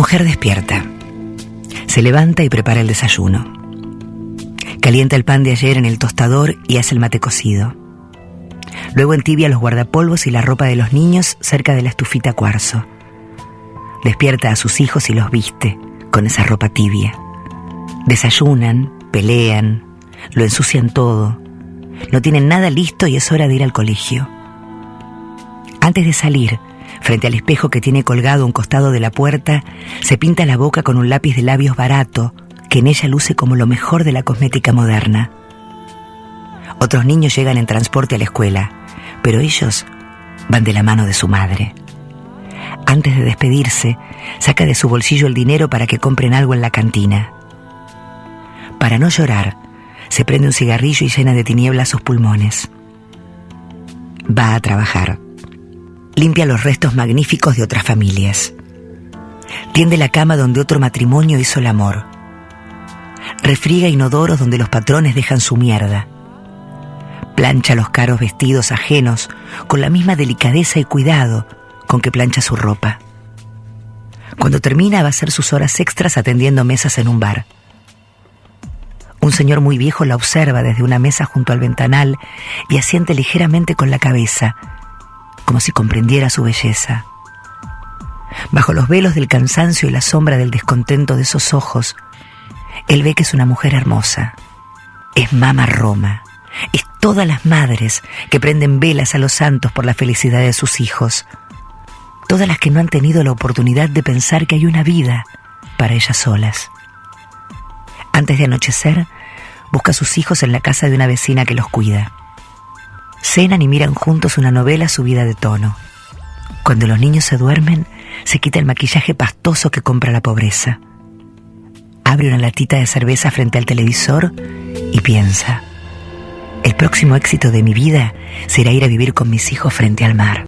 mujer despierta. Se levanta y prepara el desayuno. Calienta el pan de ayer en el tostador y hace el mate cocido. Luego entibia los guardapolvos y la ropa de los niños cerca de la estufita cuarzo. Despierta a sus hijos y los viste con esa ropa tibia. Desayunan, pelean, lo ensucian todo. No tienen nada listo y es hora de ir al colegio. Antes de salir, frente al espejo que tiene colgado a un costado de la puerta, se pinta la boca con un lápiz de labios barato que en ella luce como lo mejor de la cosmética moderna. Otros niños llegan en transporte a la escuela, pero ellos van de la mano de su madre. Antes de despedirse, saca de su bolsillo el dinero para que compren algo en la cantina. Para no llorar, se prende un cigarrillo y llena de tinieblas sus pulmones. Va a trabajar. Limpia los restos magníficos de otras familias. Tiende la cama donde otro matrimonio hizo el amor refriega inodoros donde los patrones dejan su mierda. Plancha los caros vestidos ajenos con la misma delicadeza y cuidado con que plancha su ropa. Cuando termina va a hacer sus horas extras atendiendo mesas en un bar. Un señor muy viejo la observa desde una mesa junto al ventanal y asiente ligeramente con la cabeza, como si comprendiera su belleza. Bajo los velos del cansancio y la sombra del descontento de esos ojos, él ve que es una mujer hermosa. Es Mama Roma. Es todas las madres que prenden velas a los santos por la felicidad de sus hijos. Todas las que no han tenido la oportunidad de pensar que hay una vida para ellas solas. Antes de anochecer, busca a sus hijos en la casa de una vecina que los cuida. Cenan y miran juntos una novela subida de tono. Cuando los niños se duermen, se quita el maquillaje pastoso que compra la pobreza abre una latita de cerveza frente al televisor y piensa, el próximo éxito de mi vida será ir a vivir con mis hijos frente al mar.